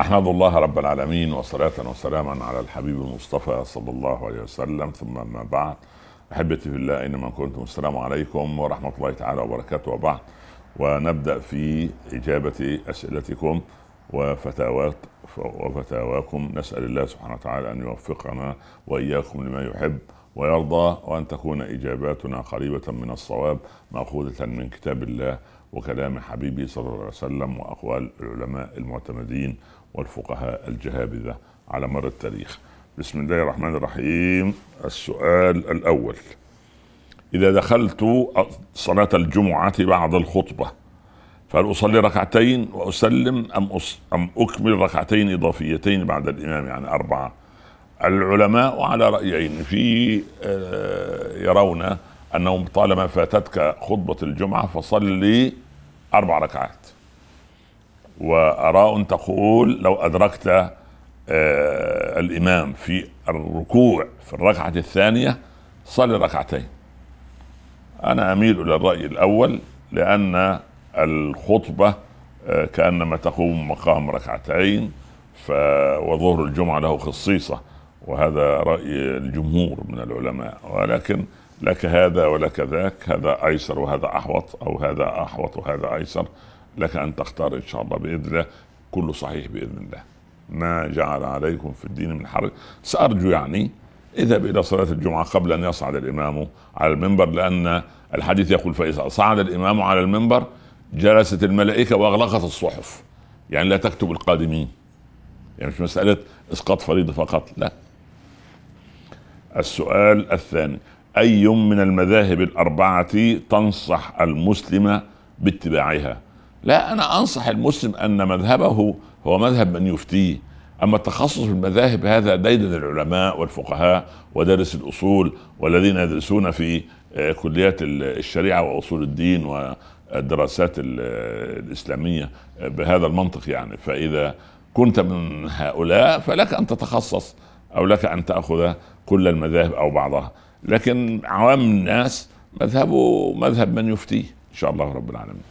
أحمد الله رب العالمين وصلاة وسلاما على الحبيب المصطفى صلى الله عليه وسلم. ثم ما بعد أحبتي في الله اينما كنتم السلام عليكم ورحمة الله تعالى وبركاته. وبعد ونبدأ في إجابة أسئلتكم وفتاوات وفتاواكم. نسأل الله سبحانه وتعالى أن يوفقنا وإياكم لما يحب ويرضى وأن تكون إجاباتنا قريبة من الصواب مأخوذة من كتاب الله وكلام حبيبي صلى الله عليه وسلم وأقوال العلماء المعتمدين والفقهاء الجهابذة على مر التاريخ. بسم الله الرحمن الرحيم. السؤال الأول. إذا دخلت صلاة الجمعة بعد الخطبة فهل أصلي ركعتين وأسلم أم أم أكمل ركعتين إضافيتين بعد الإمام يعني أربعة؟ العلماء على رأيين. في آه، يرون أنهم طالما فاتتك خطبة الجمعة فصلي أربع ركعات. وأراء تقول لو أدركت آه، الإمام في الركوع في الركعة الثانية صلي ركعتين. أنا أميل إلى الرأي الأول لأن الخطبة آه، كأنما تقوم مقام ركعتين ف وظهر الجمعة له خصيصة وهذا رأي الجمهور من العلماء. ولكن لك هذا ولك ذاك هذا أيسر وهذا أحوط أو هذا أحوط وهذا أيسر. لك أن تختار إن شاء الله بإذن الله كله صحيح بإذن الله. ما جعل عليكم في الدين من حرج. سأرجو يعني اذهب إلى صلاة الجمعة قبل أن يصعد الإمام على المنبر لأن الحديث يقول فإذا صعد الإمام على المنبر جلست الملائكة وأغلقت الصحف. يعني لا تكتب القادمين. يعني مش مسألة إسقاط فريضة فقط لا. السؤال الثاني. أي من المذاهب الأربعة تنصح المسلم باتباعها؟ لا أنا أنصح المسلم أن مذهبه هو مذهب من يفتيه. أما التخصص في المذاهب هذا ديدن العلماء والفقهاء ودرس الأصول والذين يدرسون في آه، كليات الشريعة وأصول الدين والدراسات الإسلامية آه، بهذا المنطق يعني. فإذا كنت من هؤلاء فلك أن تتخصص أو لك أن تأخذ كل المذاهب أو بعضها. لكن عوام الناس مذهبه مذهب من يفتيه إن شاء الله رب العالمين.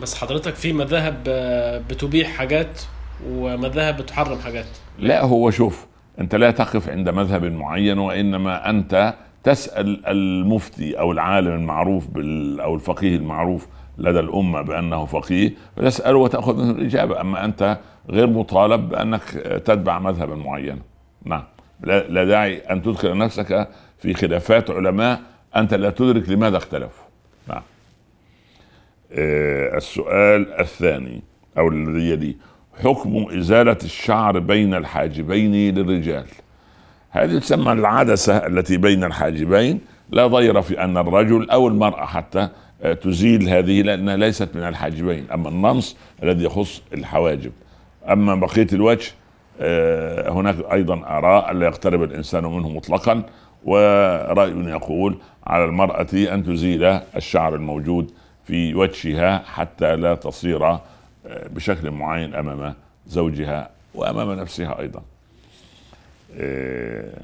بس حضرتك في مذاهب آه، بتبيح حاجات ومذاهب بتحرم حاجات. لا هو شوف أنت لا تقف عند مذهب معين وإنما أنت تسأل المفتي أو العالم المعروف بال أو الفقيه المعروف لدى الأمة بأنه فقيه فتساله وتأخذ منه الإجابة. أما أنت غير مطالب بأنك تتبع مذهبا معينا نعم. لا, لا داعي أن تدخل نفسك في خلافات علماء أنت لا تدرك لماذا اختلفوا. نعم. آه السؤال الثاني أو الذي يلي حكم إزالة الشعر بين الحاجبين للرجال. هذه تسمى العدسة التي بين الحاجبين لا ضير في أن الرجل أو المرأة حتى آه، تزيل هذه لأنها ليست من الحاجبين أما النمص الذي يخص الحواجب. أما بقية الوجه هناك أيضا آراء لا يقترب الإنسان منه مطلقا ورأي يقول على المرأة أن تزيل الشعر الموجود في وجهها حتى لا تصير آه، بشكل معين أمام زوجها وأمام نفسها أيضا. آه،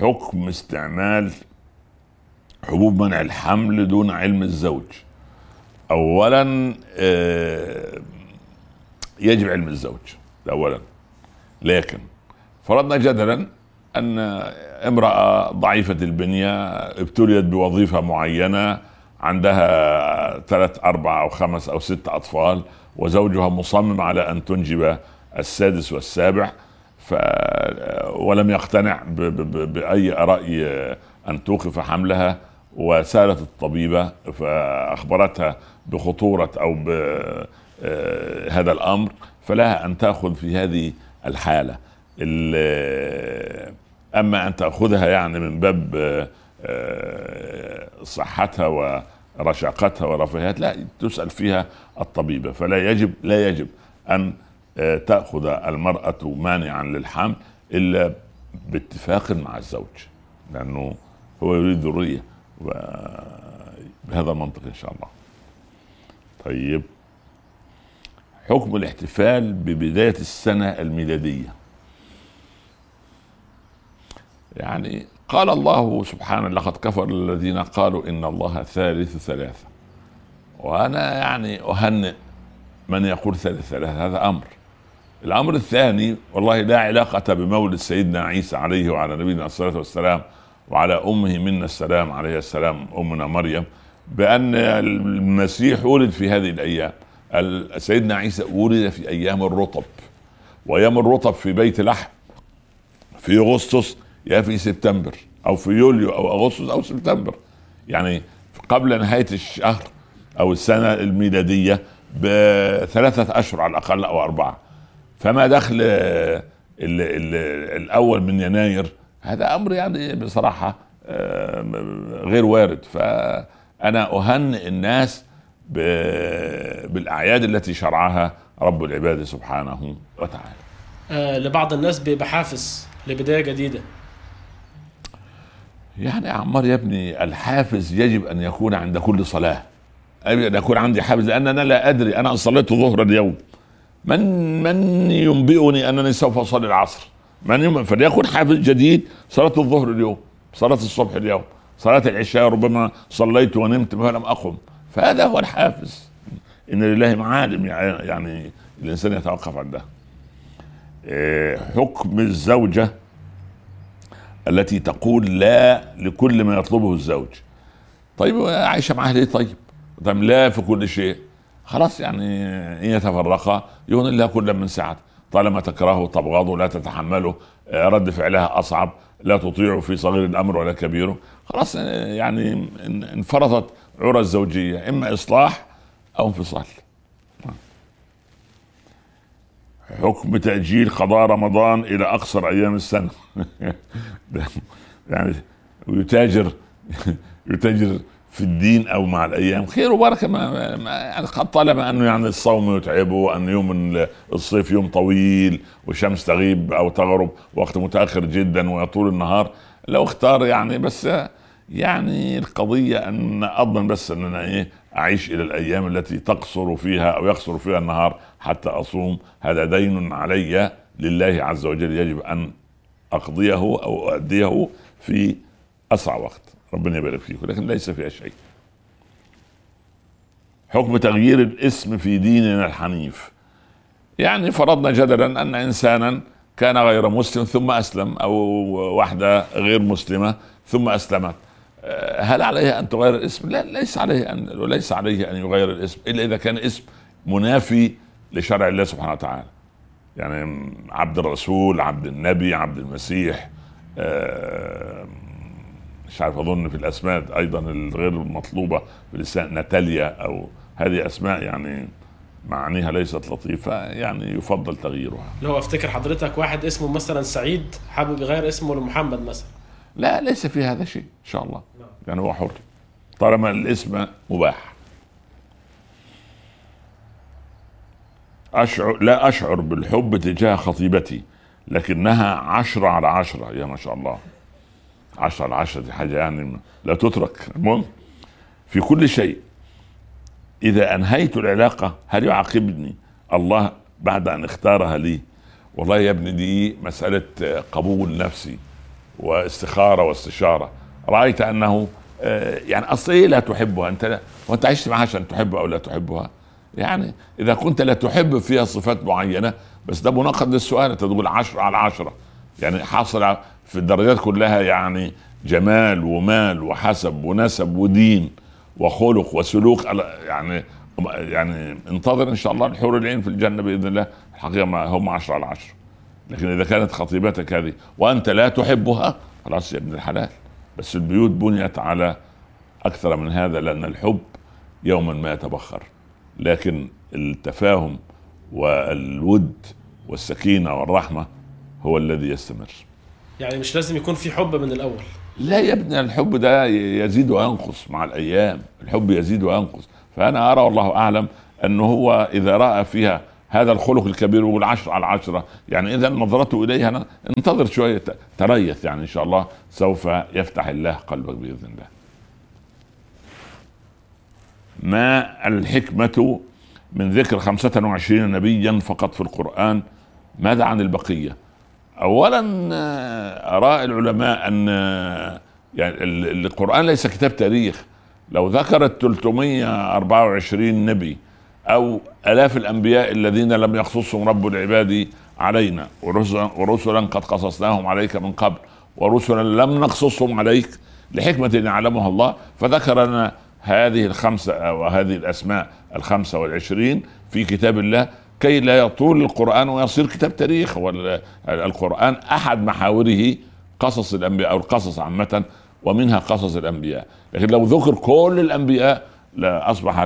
حكم استعمال حبوب منع الحمل دون علم الزوج. اولا يجب علم الزوج اولا. لكن فرضنا جدلا أن امرأة ضعيفة البنية ابتليت بوظيفة معينة عندها ثلاث أربع أو خمس أو ست أطفال وزوجها مصمم على أن تنجب السادس والسابع ف ولم يقتنع ب... ب... بأي رأي أن توقف حملها وسالت الطبيبة فأخبرتها بخطورة أو بهذا الأمر فلها أن تأخذ في هذه الحالة. أما أن تأخذها يعني من باب آه، صحتها ورشاقتها ورفاهيتها لا تسأل فيها الطبيبة. فلا يجب لا يجب أن آه، تأخذ المرأة مانعا للحمل إلا باتفاق مع الزوج لأنه هو يريد ذريه بهذا المنطق إن شاء الله. طيب. حكم الاحتفال ببداية السنة الميلادية. يعني قال الله سبحانه لقد كفر الذين قالوا إن الله ثالث ثلاثة. وأنا يعني أهنئ من يقول ثلاث ثلاث هذا أمر. الأمر الثاني والله لا علاقة بمولد سيدنا عيسى عليه وعلى نبينا الصلاه والسلام وعلى أمه منا السلام عليه السلام أمنا مريم بأن المسيح ولد في هذه الأيام. سيدنا عيسى ولد في أيام الرطب وأيام الرطب في بيت لحم في أغسطس يا في سبتمبر أو في يوليو أو أغسطس أو سبتمبر. يعني قبل نهاية الشهر أو السنة الميلادية بثلاثة أشهر على الأقل أو أربعة. فما دخل ال ال الأول من يناير هذا أمر يعني بصراحة آه، غير وارد. فأنا أهنئ الناس بالأعياد التي شرعها رب العباد سبحانه وتعالى. آه لبعض الناس بيبقى حافز لبداية جديدة. يعني يا عمار يا ابني الحافز يجب أن يكون عند كل صلاة. أن يكون عندي حافز لأن أنا لا أدري أنا صليت ظهر اليوم. من من ينبئني أنني سوف أصلي العصر؟ من يم... فليكن حافز جديد صلاة الظهر اليوم، صلاة الصبح اليوم، صلاة العشاء ربما صليت ونمت فلم أقم. فهذا هو الحافز. إن لله معالم يعني الإنسان يتوقف عندها إيه، حكم الزوجة التي تقول لا لكل ما يطلبه الزوج. طيب عايشة معاه ليه طيب؟ طيب لا في كل شيء. خلاص يعني إن يتفرقا يغني الله كل من سعته طالما تكرهه تبغضه لا تتحمله. إيه، رد فعلها أصعب. لا تطيعه في صغير الأمر ولا كبيره خلاص يعني انفرطت عرى الزوجية إما إصلاح أو انفصال. حكم تأجيل قضاء رمضان إلى أقصر أيام السنة. يعني ويتاجر يتاجر في الدين أو مع الأيام. خير وبركة ما, يعني قد طلب انه يعني الصوم يتعبه ان يوم الصيف يوم طويل والشمس تغيب أو تغرب وقت متأخر جدا ويطول النهار. لو اختار يعني بس يعني القضية أن أضمن بس أن أنا إيه أعيش إلى الأيام التي تقصر فيها أو يقصر فيها النهار حتى أصوم. هذا دين علي لله عز وجل يجب أن أقضيه أو أؤديه في أسرع وقت. ربنا يبارك فيكم لكن ليس فيها شيء. حكم تغيير الاسم في ديننا الحنيف. يعني فرضنا جدلا أن إنسانا كان غير مسلم ثم أسلم أو واحدة غير مسلمة ثم أسلمت. هل عليه أن تغير الاسم؟ لا ليس عليه ان ليس عليه أن يغير الاسم إلا إذا كان اسم منافي لشرع الله سبحانه وتعالى. يعني عبد الرسول، عبد النبي، عبد المسيح مش عارف أظن في الأسماء أيضا الغير المطلوبه في اللسان ناتاليا أو هذه أسماء يعني معانيها ليست لطيفة يعني يفضل تغييرها. لو أفتكر حضرتك واحد اسمه مثلا سعيد حابب يغير اسمه لمحمد مثلا. لا ليس في هذا شيء إن شاء الله. يعني هو حر. طالما الاسم مباح. أشعر لا أشعر بالحب تجاه خطيبتي لكنها عشرة على عشرة يا ما شاء الله. عشرة على عشرة دي حاجة يعني لا تترك. المهم في كل شيء إذا أنهيت العلاقة هل يعاقبني الله بعد أن اختارها لي؟ والله يا ابني دي مسألة قبول نفسي واستخارة واستشارة. رأيت أنه آه، يعني أصل إيه لا تحبها؟ أنت وأنت عشت معها عشان تحبها أو لا تحبها. يعني إذا كنت لا تحب فيها صفات معينة بس ده مناقض للسؤال. أنت تقول عشرة على عشرة. يعني حاصل في الدرجات كلها يعني جمال ومال وحسب ونسب ودين وخلق وسلوك. يعني يعني انتظر إن شاء الله الحور العين في الجنة بإذن الله. الحقيقة هم عشرة على عشرة. لكن إذا كانت خطيبتك هذه وأنت لا تحبها خلاص يا ابن الحلال. بس البيوت بنيت على أكثر من هذا لأن الحب يوما ما يتبخر. لكن التفاهم والود والسكينة والرحمة هو الذي يستمر. يعني مش لازم يكون في حب من الأول. لا يا ابني الحب ده يزيد وينقص مع الأيام. الحب يزيد وينقص. فأنا أرى والله أعلم أنه هو إذا رأى فيها هذا الخلق الكبير والعشر على عشرة يعني إذا نظرته إليها انتظر شوية تريث يعني إن شاء الله سوف يفتح الله قلبك بإذن الله. ما الحكمة من ذكر خمسة وعشرين نبيا فقط في القرآن؟ ماذا عن البقية؟ أولا آراء العلماء أن يعني القرآن ليس كتاب تاريخ. لو ذكرت 324 نبي أو آلاف الأنبياء الذين لم يقصصهم رب العباد علينا. ورسلا, ورسلا قد قصصناهم عليك من قبل ورسلا لم نقصصهم عليك لحكمة يعلمها الله. فذكر لنا هذه الخمسة أو هذه الأسماء الخمسة والعشرين في كتاب الله. كي لا يطول القرآن ويصير كتاب تاريخ. والقرآن أحد محاوره قصص الأنبياء أو القصص عامة ومنها قصص الأنبياء. لكن لو ذكر كل الأنبياء لأصبح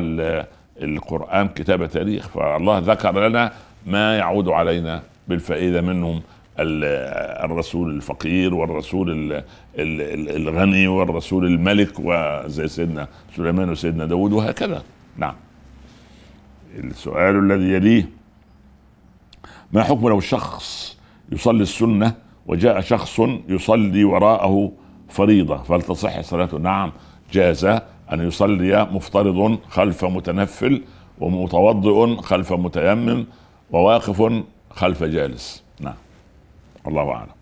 القرآن كتاب تاريخ فالله ذكر لنا ما يعود علينا بالفائدة منهم الرسول الفقير والرسول الغني والرسول الملك وزي سيدنا سليمان وسيدنا داود وهكذا. نعم. السؤال الذي يليه ما حكم لو شخص يصلي السنة وجاء شخص يصلي وراءه فريضة؟ فهل تصح صلاته نعم. جاز. أن يصلي مفترض خلف متنفل ومتوضئ خلف متيمم وواقف خلف جالس. نعم. الله أعلم.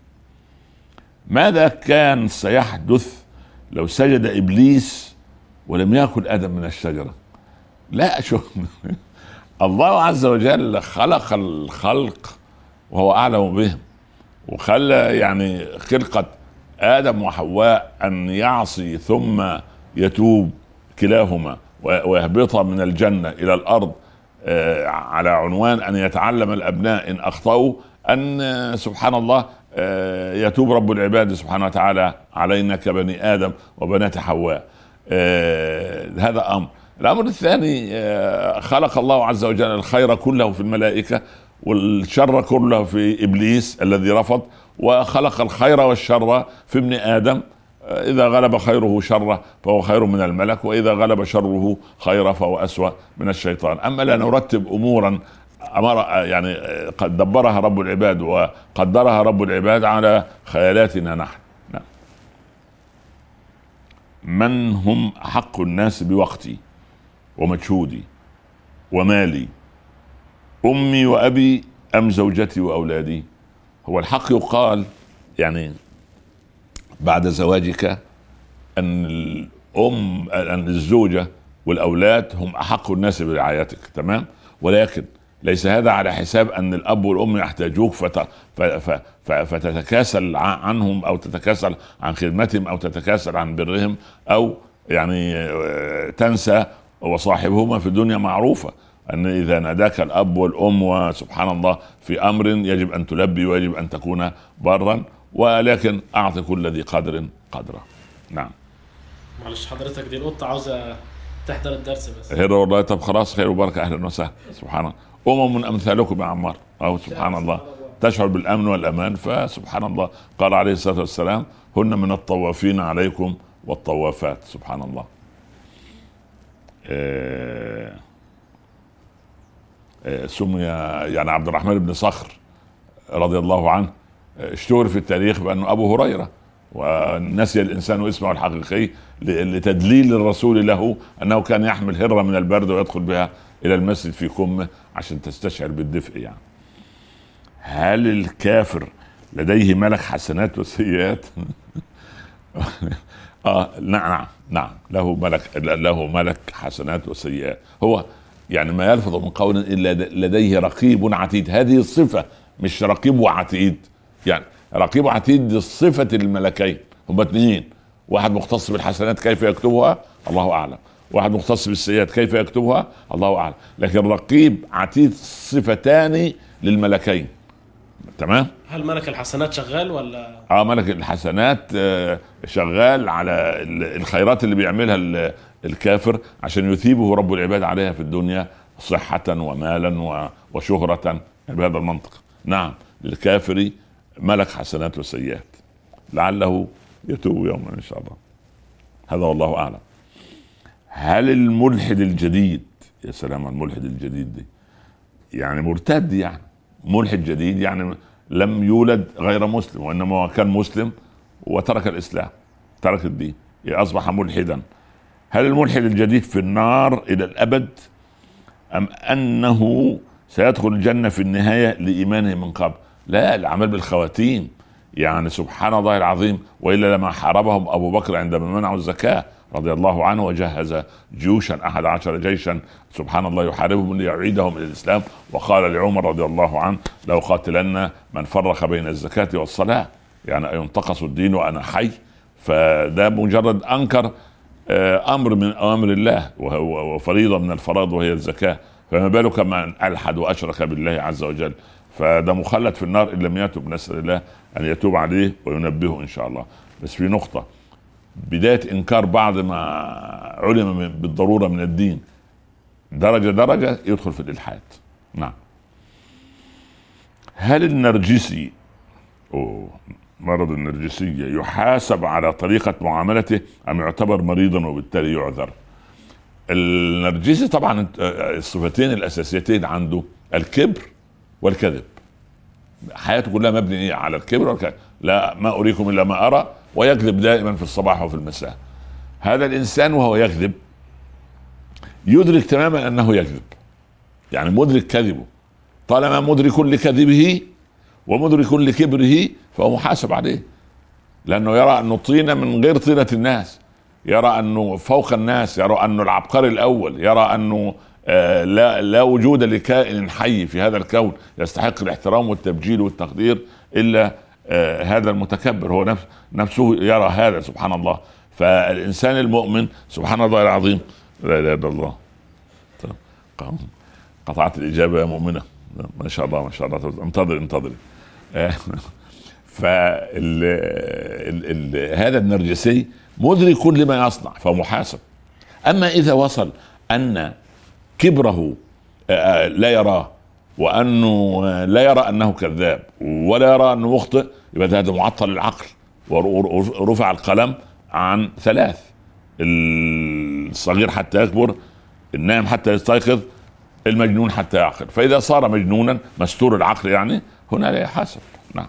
ماذا كان سيحدث لو سجد إبليس ولم يأكل أدم من الشجرة؟ لا شوف الله عز وجل خلق الخلق وهو أعلم بهم وخلى يعني خلقة آدم وحواء أن يعصي ثم يتوب كلاهما ويهبط من الجنة إلى الأرض آه، على عنوان أن يتعلم الأبناء إن أخطأوا أن سبحان الله آه، يتوب رب العباد سبحانه وتعالى علينا كبني آدم وبنات حواء. آه، هذا أمر. الأمر الثاني خلق الله عز وجل الخير كله في الملائكة والشر كله في إبليس الذي رفض وخلق الخير والشر في ابن آدم. إذا غلب خيره شره فهو خير من الملك وإذا غلب شره خيره فهو أسوأ من الشيطان. أما لا نرتب أمورا أمر يعني قد دبرها رب العباد وقدرها رب العباد على خيالاتنا نحن. نعم. من هم أحق الناس بوقتي ومجهودي ومالي؟ أمي وأبي أم زوجتي وأولادي؟ هو الحق يقال يعني بعد زواجك أن الأم أن الزوجة والأولاد هم أحق الناس برعايتك تمام؟ ولكن ليس هذا على حساب أن الأب والأم يحتاجوك فت... ف... ف... فتتكاسل عنهم أو تتكاسل عن خدمتهم أو تتكاسل عن برهم أو يعني آه، تنسى وصاحبهما في الدنيا معروفة أن إذا ناداك الأب والأم وسبحان الله في أمر يجب أن تلبي ويجب أن تكون برا. ولكن اعط كل ذي قدر قدره. نعم. معلش حضرتك دي القطة عاوزة تحضر الدرس بس. خير والله. طب خلاص خير وبركة. أهلا وسهلا. سبحان الله. أمم أمثالكم يا عمار. أو سبحان الله. تشعر بالأمن والأمان. فسبحان الله. قال عليه الصلاة والسلام هن من الطوافين عليكم والطوافات. سبحان الله. آه، آه، سمي يعني عبد الرحمن بن صخر رضي الله عنه اشتهر في التاريخ بأنه أبو هريرة ونسي الإنسان اسمه الحقيقي لتدليل الرسول له أنه كان يحمل هرة من البرد ويدخل بها إلى المسجد في كمه عشان تستشعر بالدفء يعني. هل الكافر لديه ملك حسنات وسيئات؟ آه نعم نعم نعم. له ملك له ملك حسنات وسيئات. هو يعني ما يلفظ من قول إلا لديه رقيب عتيد. هذه الصفة مش رقيب وعتيد. يعني رقيب وعتيد دي صفه الملكين هما اثنين. واحد مختص بالحسنات كيف يكتبها؟ الله أعلم. واحد مختص بالسيئات كيف يكتبها؟ الله أعلم. لكن رقيب عتيد صفتان للملكين. تمام؟ هل ملك الحسنات شغال ولا؟ آه ملك الحسنات آه، شغال على الخيرات اللي بيعملها الكافر عشان يثيبه رب العباد عليها في الدنيا صحة ومالا وشهرة. بهذا المنطق. نعم للكافر ملك حسنات وسيئات لعله يتوب يوما إن شاء الله. هذا والله أعلم. هل الملحد الجديد يا سلام الملحد الجديد دي. يعني مرتد يعني. ملحد جديد يعني لم يولد غير مسلم وإنما كان مسلم وترك الإسلام ترك الدين. أصبح ملحدا. هل الملحد الجديد في النار إلى الأبد؟ أم أنه سيدخل الجنة في النهاية لإيمانه من قبل؟ لا العمل بالخواتيم. يعني سبحان الله العظيم وإلا لما حاربهم أبو بكر عندما منعوا الزكاة رضي الله عنه وجهز جيوشا أحد عشر جيشا سبحان الله يحاربهم ليعيدهم إلى الإسلام. وقال لعمر رضي الله عنه لو قاتلن من فرق بين الزكاة والصلاة. يعني ينتقص الدين وأنا حي. فده مجرد أنكر آه، أمر من أوامر الله وفريضة من الفرائض وهي الزكاة. فما بالك من ألحد وأشرك بالله عز وجل؟ فده مخلد في النار إن لم يتب نسال الله أن يتوب عليه وينبهه إن شاء الله. بس في نقطة بداية إنكار بعض ما علم بالضرورة من الدين درجة درجة يدخل في الإلحاد. نعم. هل النرجسي أوه مرض النرجسية يحاسب على طريقة معاملته أم يعتبر مريضا وبالتالي يعذر؟ النرجسي طبعا الصفتين الأساسيتين عنده الكبر والكذب. حياته كلها مبنية على الكبر والكذب. لا ما أريكم إلا ما أرى ويكذب دائما في الصباح وفي المساء. هذا الإنسان وهو يكذب يدرك تماما أنه يكذب. يعني مدرك كذبه. طالما مدرك لكذبه ومدرك لكبره فهو محاسب عليه. لأنه يرى انه طينه من غير طينة الناس. يرى أنه فوق الناس يرى أنه العبقري الأول يرى آه لا لا وجود لكائن حي في هذا الكون يستحق الاحترام والتبجيل والتقدير إلا آه هذا المتكبر. هو نفس نفسه يرى هذا سبحان الله. فالإنسان المؤمن سبحان الله العظيم لا إله إلا الله. قطعت الإجابة يا مؤمنة. ما شاء الله ما شاء الله. انتظر انتظري. ف هذا النرجسي مدرك لما يصنع فمحاسب أما إذا وصل أن كبره لا يراه وأنه لا يرى أنه كذاب ولا يرى أنه مخطئ. يبقى هذا معطل العقل ورفع القلم عن ثلاث. الصغير حتى يكبر النائم حتى يستيقظ المجنون حتى يعقل. فإذا صار مجنونا مستور العقل يعني هنا لا يحاسب. نعم.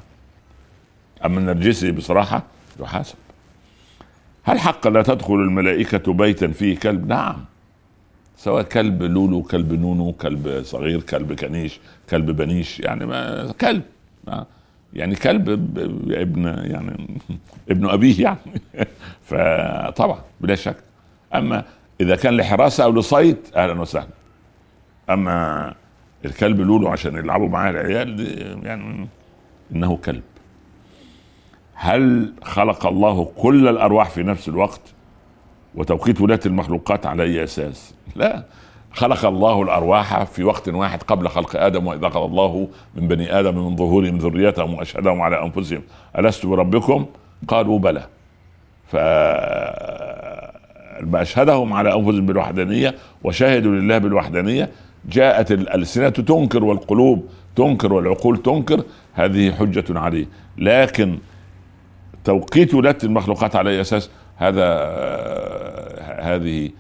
أما النرجسي بصراحة يحاسب. هل حقا لا تدخل الملائكة بيتا فيه كلب؟ نعم. سواء كلب لولو كلب نونو كلب صغير كلب كنيش كلب بنيش يعني ما كلب يعني كلب ابن يعني ابن أبيه يعني. فطبعا بلا شك. أما إذا كان لحراسة أو لصيد أهلا وسهلا. أما الكلب لولو عشان يلعبوا معاه العيال يعني إنه كلب. هل خلق الله كل الأرواح في نفس الوقت؟ وتوقيت ولاة المخلوقات على أي أساس؟ لا. خلق الله الأرواح في وقت واحد قبل خلق آدم واذا قال الله من بني آدم من ظهورهم ذريتهم وأشهدهم على أنفسهم. ألست بربكم؟ قالوا بلى. ف أشهدهم على أنفسهم بالوحدانية وشهدوا لله بالوحدانية. جاءت الألسنة تنكر والقلوب تنكر والعقول تنكر. هذه حجة عليه. لكن توقيت ولاده المخلوقات على أي أساس؟ هذا هذه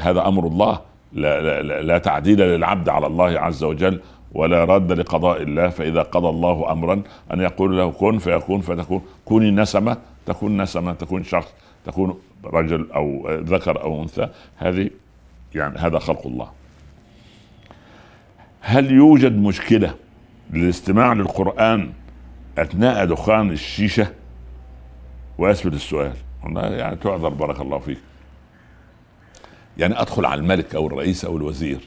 هذا أمر الله. لا, لا, لا تعديل للعبد على الله عز وجل ولا رد لقضاء الله. فإذا قضى الله أمرا أن يقول له كن فيكون فتكون كوني نسمة تكون نسمة تكون شخص تكون رجل أو ذكر أو أنثى. هذه يعني هذا خلق الله. هل يوجد مشكلة للاستماع للقرآن أثناء دخان الشيشة؟ وأثبت السؤال. يعني تعذر بارك الله فيك. يعني أدخل على الملك أو الرئيس أو الوزير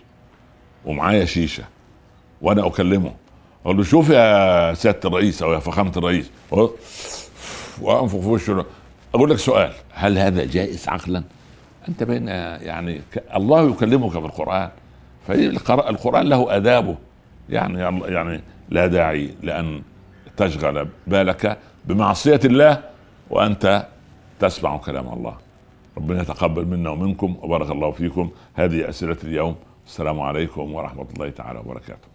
ومعايا شيشة وأنا اكلمه أقول له شوف يا سيادة الرئيس أو يا فخامة الرئيس. وأنفخ في وشه. أقول لك سؤال هل هذا جائز عقلا؟ أنت بين يعني الله يكلمك في القرآن. فالقران له آدابه. يعني يعني لا داعي لأن تشغل بالك بمعصية الله وأنت تسمع كلام الله. ربنا يتقبل منا ومنكم وبارك الله فيكم. هذه أسئلة اليوم. السلام عليكم ورحمة الله تعالى وبركاته.